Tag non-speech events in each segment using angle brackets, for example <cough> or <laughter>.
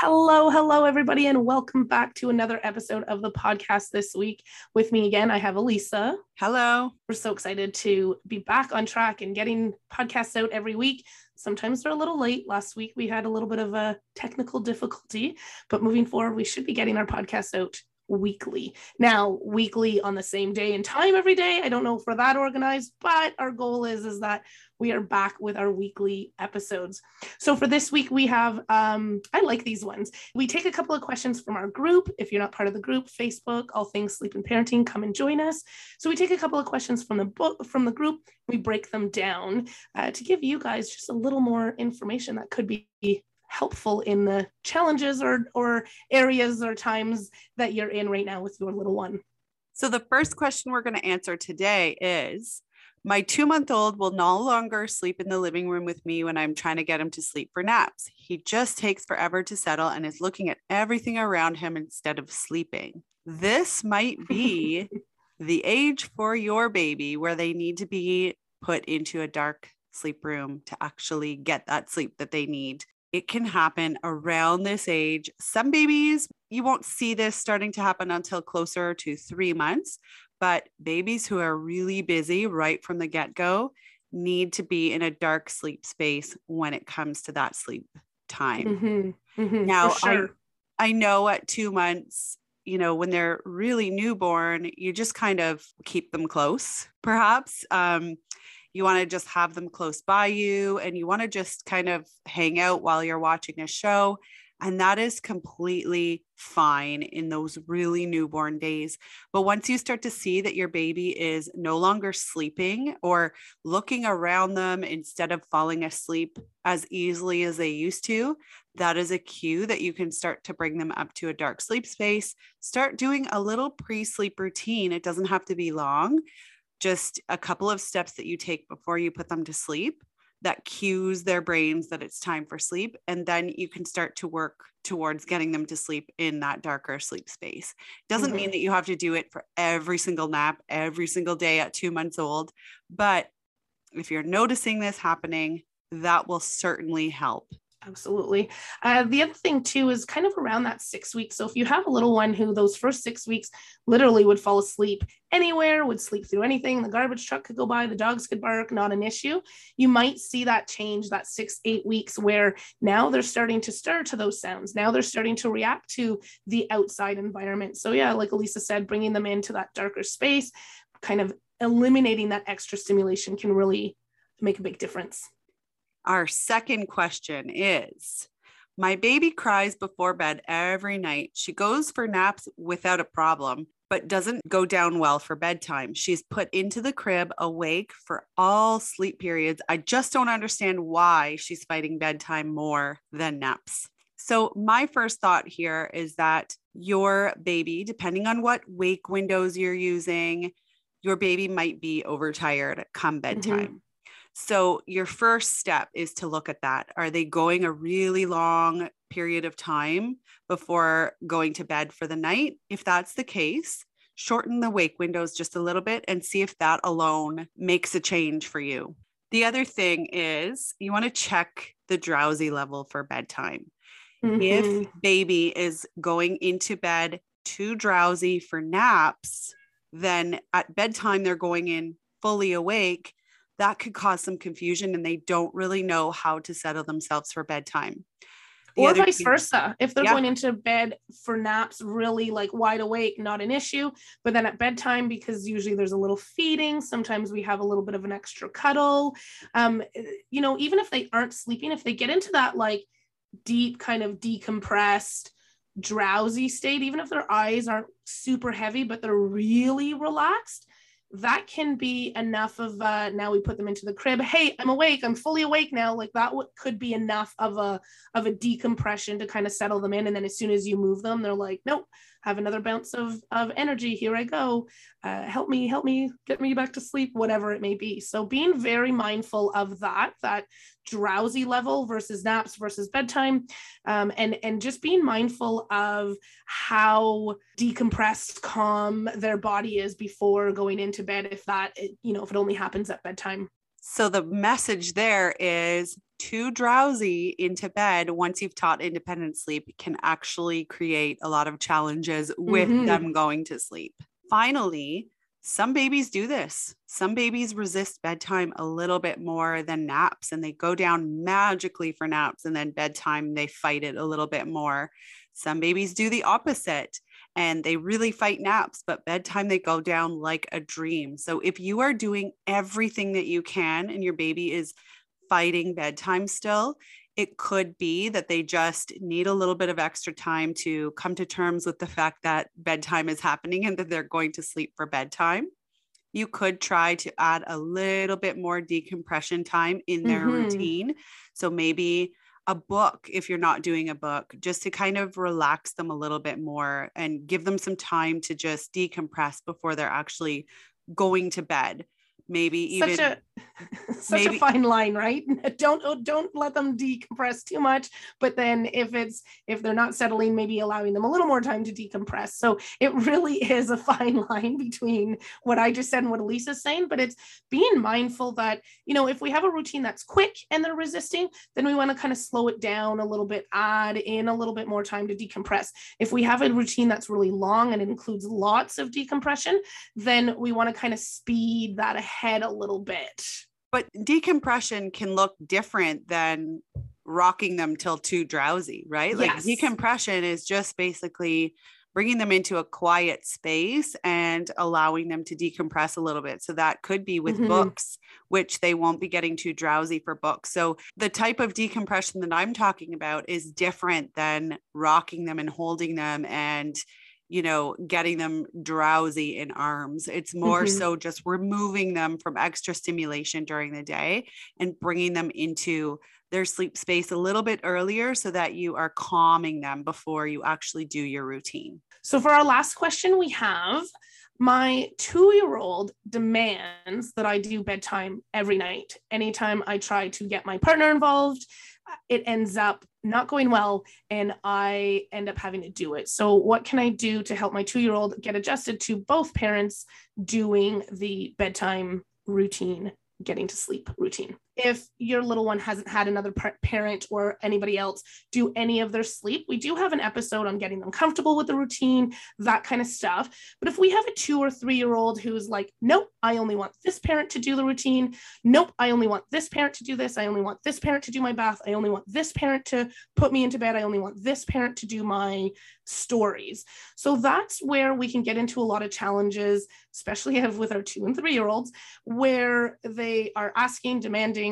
Hello, hello, everybody, and welcome back to another episode of the podcast this week. With me again, I have Elisa. Hello. We're so excited to be back on track and getting podcasts out every week. Sometimes they're a little late. Last week, we had a little bit of a technical difficulty, but moving forward, we should be getting our podcasts out weekly. Now, weekly on the same day and time every day. I don't know if we're that organized, but our goal is is that we are back with our weekly episodes. So for this week, we have um, I like these ones. We take a couple of questions from our group. If you're not part of the group, Facebook, All Things Sleep and Parenting, come and join us. So we take a couple of questions from the book from the group. We break them down uh, to give you guys just a little more information that could be helpful in the challenges or or areas or times that you're in right now with your little one. So the first question we're going to answer today is my two month old will no longer sleep in the living room with me when I'm trying to get him to sleep for naps. He just takes forever to settle and is looking at everything around him instead of sleeping. This might be <laughs> the age for your baby where they need to be put into a dark sleep room to actually get that sleep that they need it can happen around this age. Some babies, you won't see this starting to happen until closer to three months, but babies who are really busy right from the get go need to be in a dark sleep space when it comes to that sleep time. Mm-hmm, mm-hmm, now, sure. I, I know at two months, you know, when they're really newborn, you just kind of keep them close, perhaps. Um, you want to just have them close by you and you want to just kind of hang out while you're watching a show. And that is completely fine in those really newborn days. But once you start to see that your baby is no longer sleeping or looking around them instead of falling asleep as easily as they used to, that is a cue that you can start to bring them up to a dark sleep space. Start doing a little pre sleep routine. It doesn't have to be long just a couple of steps that you take before you put them to sleep that cues their brains that it's time for sleep. And then you can start to work towards getting them to sleep in that darker sleep space. Doesn't mm-hmm. mean that you have to do it for every single nap, every single day at two months old. But if you're noticing this happening, that will certainly help. Absolutely. Uh, the other thing too is kind of around that six weeks. So if you have a little one who those first six weeks literally would fall asleep anywhere, would sleep through anything, the garbage truck could go by, the dogs could bark, not an issue. You might see that change that six, eight weeks where now they're starting to stir to those sounds. Now they're starting to react to the outside environment. So yeah, like Elisa said, bringing them into that darker space, kind of eliminating that extra stimulation can really make a big difference. Our second question is My baby cries before bed every night. She goes for naps without a problem, but doesn't go down well for bedtime. She's put into the crib awake for all sleep periods. I just don't understand why she's fighting bedtime more than naps. So, my first thought here is that your baby, depending on what wake windows you're using, your baby might be overtired come bedtime. Mm-hmm. So, your first step is to look at that. Are they going a really long period of time before going to bed for the night? If that's the case, shorten the wake windows just a little bit and see if that alone makes a change for you. The other thing is you want to check the drowsy level for bedtime. Mm-hmm. If baby is going into bed too drowsy for naps, then at bedtime they're going in fully awake that could cause some confusion and they don't really know how to settle themselves for bedtime. The or vice versa. If they're yeah. going into bed for naps, really like wide awake, not an issue. But then at bedtime, because usually there's a little feeding, sometimes we have a little bit of an extra cuddle. Um, you know, even if they aren't sleeping, if they get into that like deep kind of decompressed, drowsy state, even if their eyes aren't super heavy, but they're really relaxed, that can be enough of uh, now we put them into the crib hey i'm awake i'm fully awake now like that w- could be enough of a of a decompression to kind of settle them in and then as soon as you move them they're like nope have another bounce of of energy. Here i go. Uh, help me help me get me back to sleep whatever it may be. So being very mindful of that that drowsy level versus naps versus bedtime um, and and just being mindful of how decompressed calm their body is before going into bed if that you know if it only happens at bedtime. So the message there is too drowsy into bed once you've taught independent sleep can actually create a lot of challenges with mm-hmm. them going to sleep. Finally, some babies do this. Some babies resist bedtime a little bit more than naps and they go down magically for naps and then bedtime they fight it a little bit more. Some babies do the opposite and they really fight naps, but bedtime they go down like a dream. So if you are doing everything that you can and your baby is fighting bedtime still, it could be that they just need a little bit of extra time to come to terms with the fact that bedtime is happening and that they're going to sleep for bedtime. You could try to add a little bit more decompression time in their mm-hmm. routine. So maybe a book if you're not doing a book, just to kind of relax them a little bit more and give them some time to just decompress before they're actually going to bed maybe even such a, such maybe, a fine line right? <laughs> Don't oh, don't let them decompress too much but then if it's if they're not settling maybe allowing them a little more time to decompress. So it really <laughs> is a fine <laughs> line between what i just said and what elisa's saying but it's being mindful that you know if we have a routine that's quick and they're resisting then we want to kind of slow it down a little bit add in a little bit more time to decompress. If we have a routine that's really long and includes lots of decompression then we want to kind of speed that ahead head a little bit. But decompression can look different than rocking them till too drowsy, right? Like yes. decompression is just basically bringing them into a quiet space and allowing them to decompress a little bit. So that could be with mm-hmm. books, which they won't be getting too drowsy for books. So the type of decompression that I'm talking about is different than rocking them and holding them and you know, getting them drowsy in arms. It's more mm-hmm. so just removing them from extra stimulation during the day and bringing them into their sleep space a little bit earlier so that you are calming them before you actually do your routine. So, for our last question, we have my two year old demands that I do bedtime every night. Anytime I try to get my partner involved, it ends up not going well and I end up having to do it. So, what can I do to help my two year old get adjusted to both parents doing the bedtime routine, getting to sleep routine? If your little one hasn't had another parent or anybody else do any of their sleep. We do have an episode on getting them comfortable with the routine, that kind of stuff. But if we have a two or three year old who's like, nope, I only want this parent to do the routine. Nope, I only want this parent to do this. I only want this parent to do my bath. I only want this parent to put me into bed. I only want this parent to do my stories. So that's where we can get into a lot of challenges, especially <laughs> with our two and three year olds, where they are asking, demanding,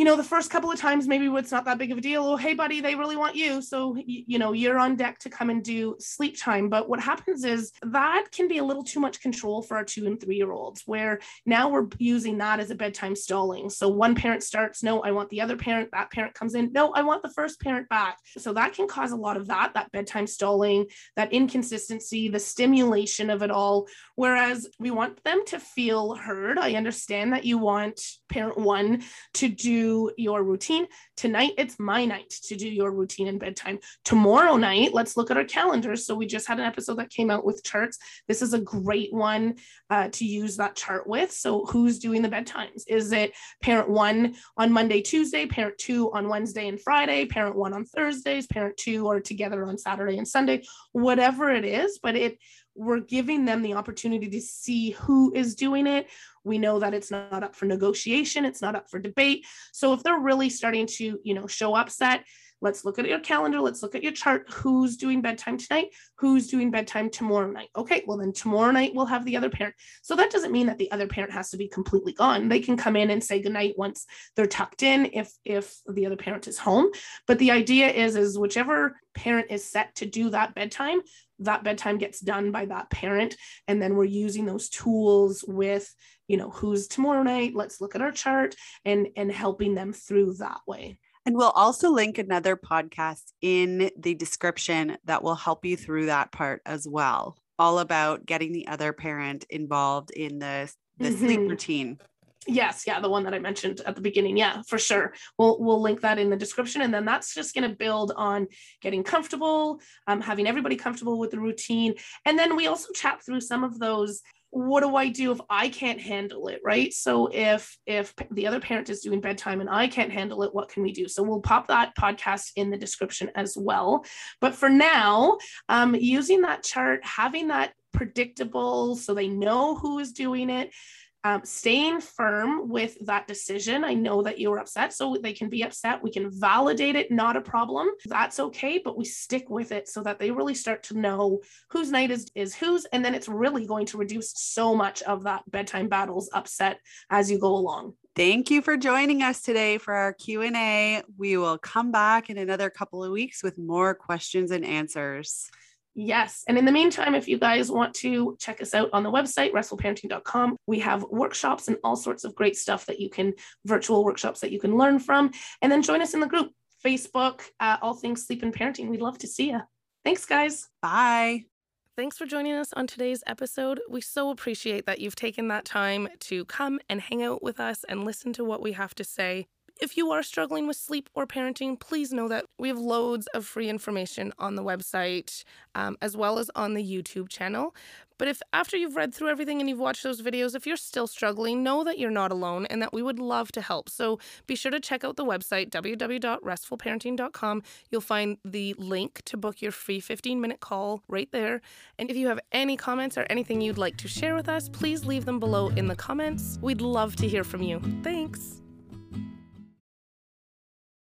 you know, the first couple of times, maybe it's not that big of a deal. Oh, hey, buddy, they really want you. So, you know, you're on deck to come and do sleep time. But what happens is that can be a little too much control for our two and three year olds, where now we're using that as a bedtime stalling. So one parent starts, no, I want the other parent. That parent comes in, no, I want the first parent back. So that can cause a lot of that, that bedtime stalling, that inconsistency, the stimulation of it all. Whereas we want them to feel heard. I understand that you want parent one to do your routine. Tonight, it's my night to do your routine and bedtime. Tomorrow night, let's look at our calendars. So, we just had an episode that came out with charts. This is a great one uh, to use that chart with. So, who's doing the bedtimes? Is it parent one on Monday, Tuesday, parent two on Wednesday and Friday, parent one on Thursdays, parent two are together on Saturday and Sunday, whatever it is, but it we're giving them the opportunity to see who is doing it. We know that it's not up for negotiation, it's not up for debate. So if they're really starting to, you know, show upset, let's look at your calendar, let's look at your chart. Who's doing bedtime tonight? Who's doing bedtime tomorrow night? Okay, well, then tomorrow night we'll have the other parent. So that doesn't mean that the other parent has to be completely gone. They can come in and say goodnight once they're tucked in if if the other parent is home. But the idea is is whichever parent is set to do that bedtime, that bedtime gets done by that parent and then we're using those tools with you know who's tomorrow night let's look at our chart and and helping them through that way and we'll also link another podcast in the description that will help you through that part as well all about getting the other parent involved in the the mm-hmm. sleep routine Yes, yeah, the one that I mentioned at the beginning. Yeah, for sure. We'll we'll link that in the description, and then that's just going to build on getting comfortable, um, having everybody comfortable with the routine, and then we also chat through some of those. What do I do if I can't handle it? Right. So if if the other parent is doing bedtime and I can't handle it, what can we do? So we'll pop that podcast in the description as well. But for now, um, using that chart, having that predictable, so they know who is doing it um, staying firm with that decision. I know that you were upset, so they can be upset. We can validate it, not a problem. That's okay, but we stick with it so that they really start to know whose night is, is whose. And then it's really going to reduce so much of that bedtime battles upset as you go along. Thank you for joining us today for our Q&A. We will come back in another couple of weeks with more questions and answers. Yes. And in the meantime, if you guys want to check us out on the website, restfulparenting.com, we have workshops and all sorts of great stuff that you can, virtual workshops that you can learn from. And then join us in the group, Facebook, uh, All Things Sleep and Parenting. We'd love to see you. Thanks, guys. Bye. Thanks for joining us on today's episode. We so appreciate that you've taken that time to come and hang out with us and listen to what we have to say. If you are struggling with sleep or parenting, please know that we have loads of free information on the website um, as well as on the YouTube channel. But if after you've read through everything and you've watched those videos, if you're still struggling, know that you're not alone and that we would love to help. So be sure to check out the website, www.restfulparenting.com. You'll find the link to book your free 15 minute call right there. And if you have any comments or anything you'd like to share with us, please leave them below in the comments. We'd love to hear from you. Thanks.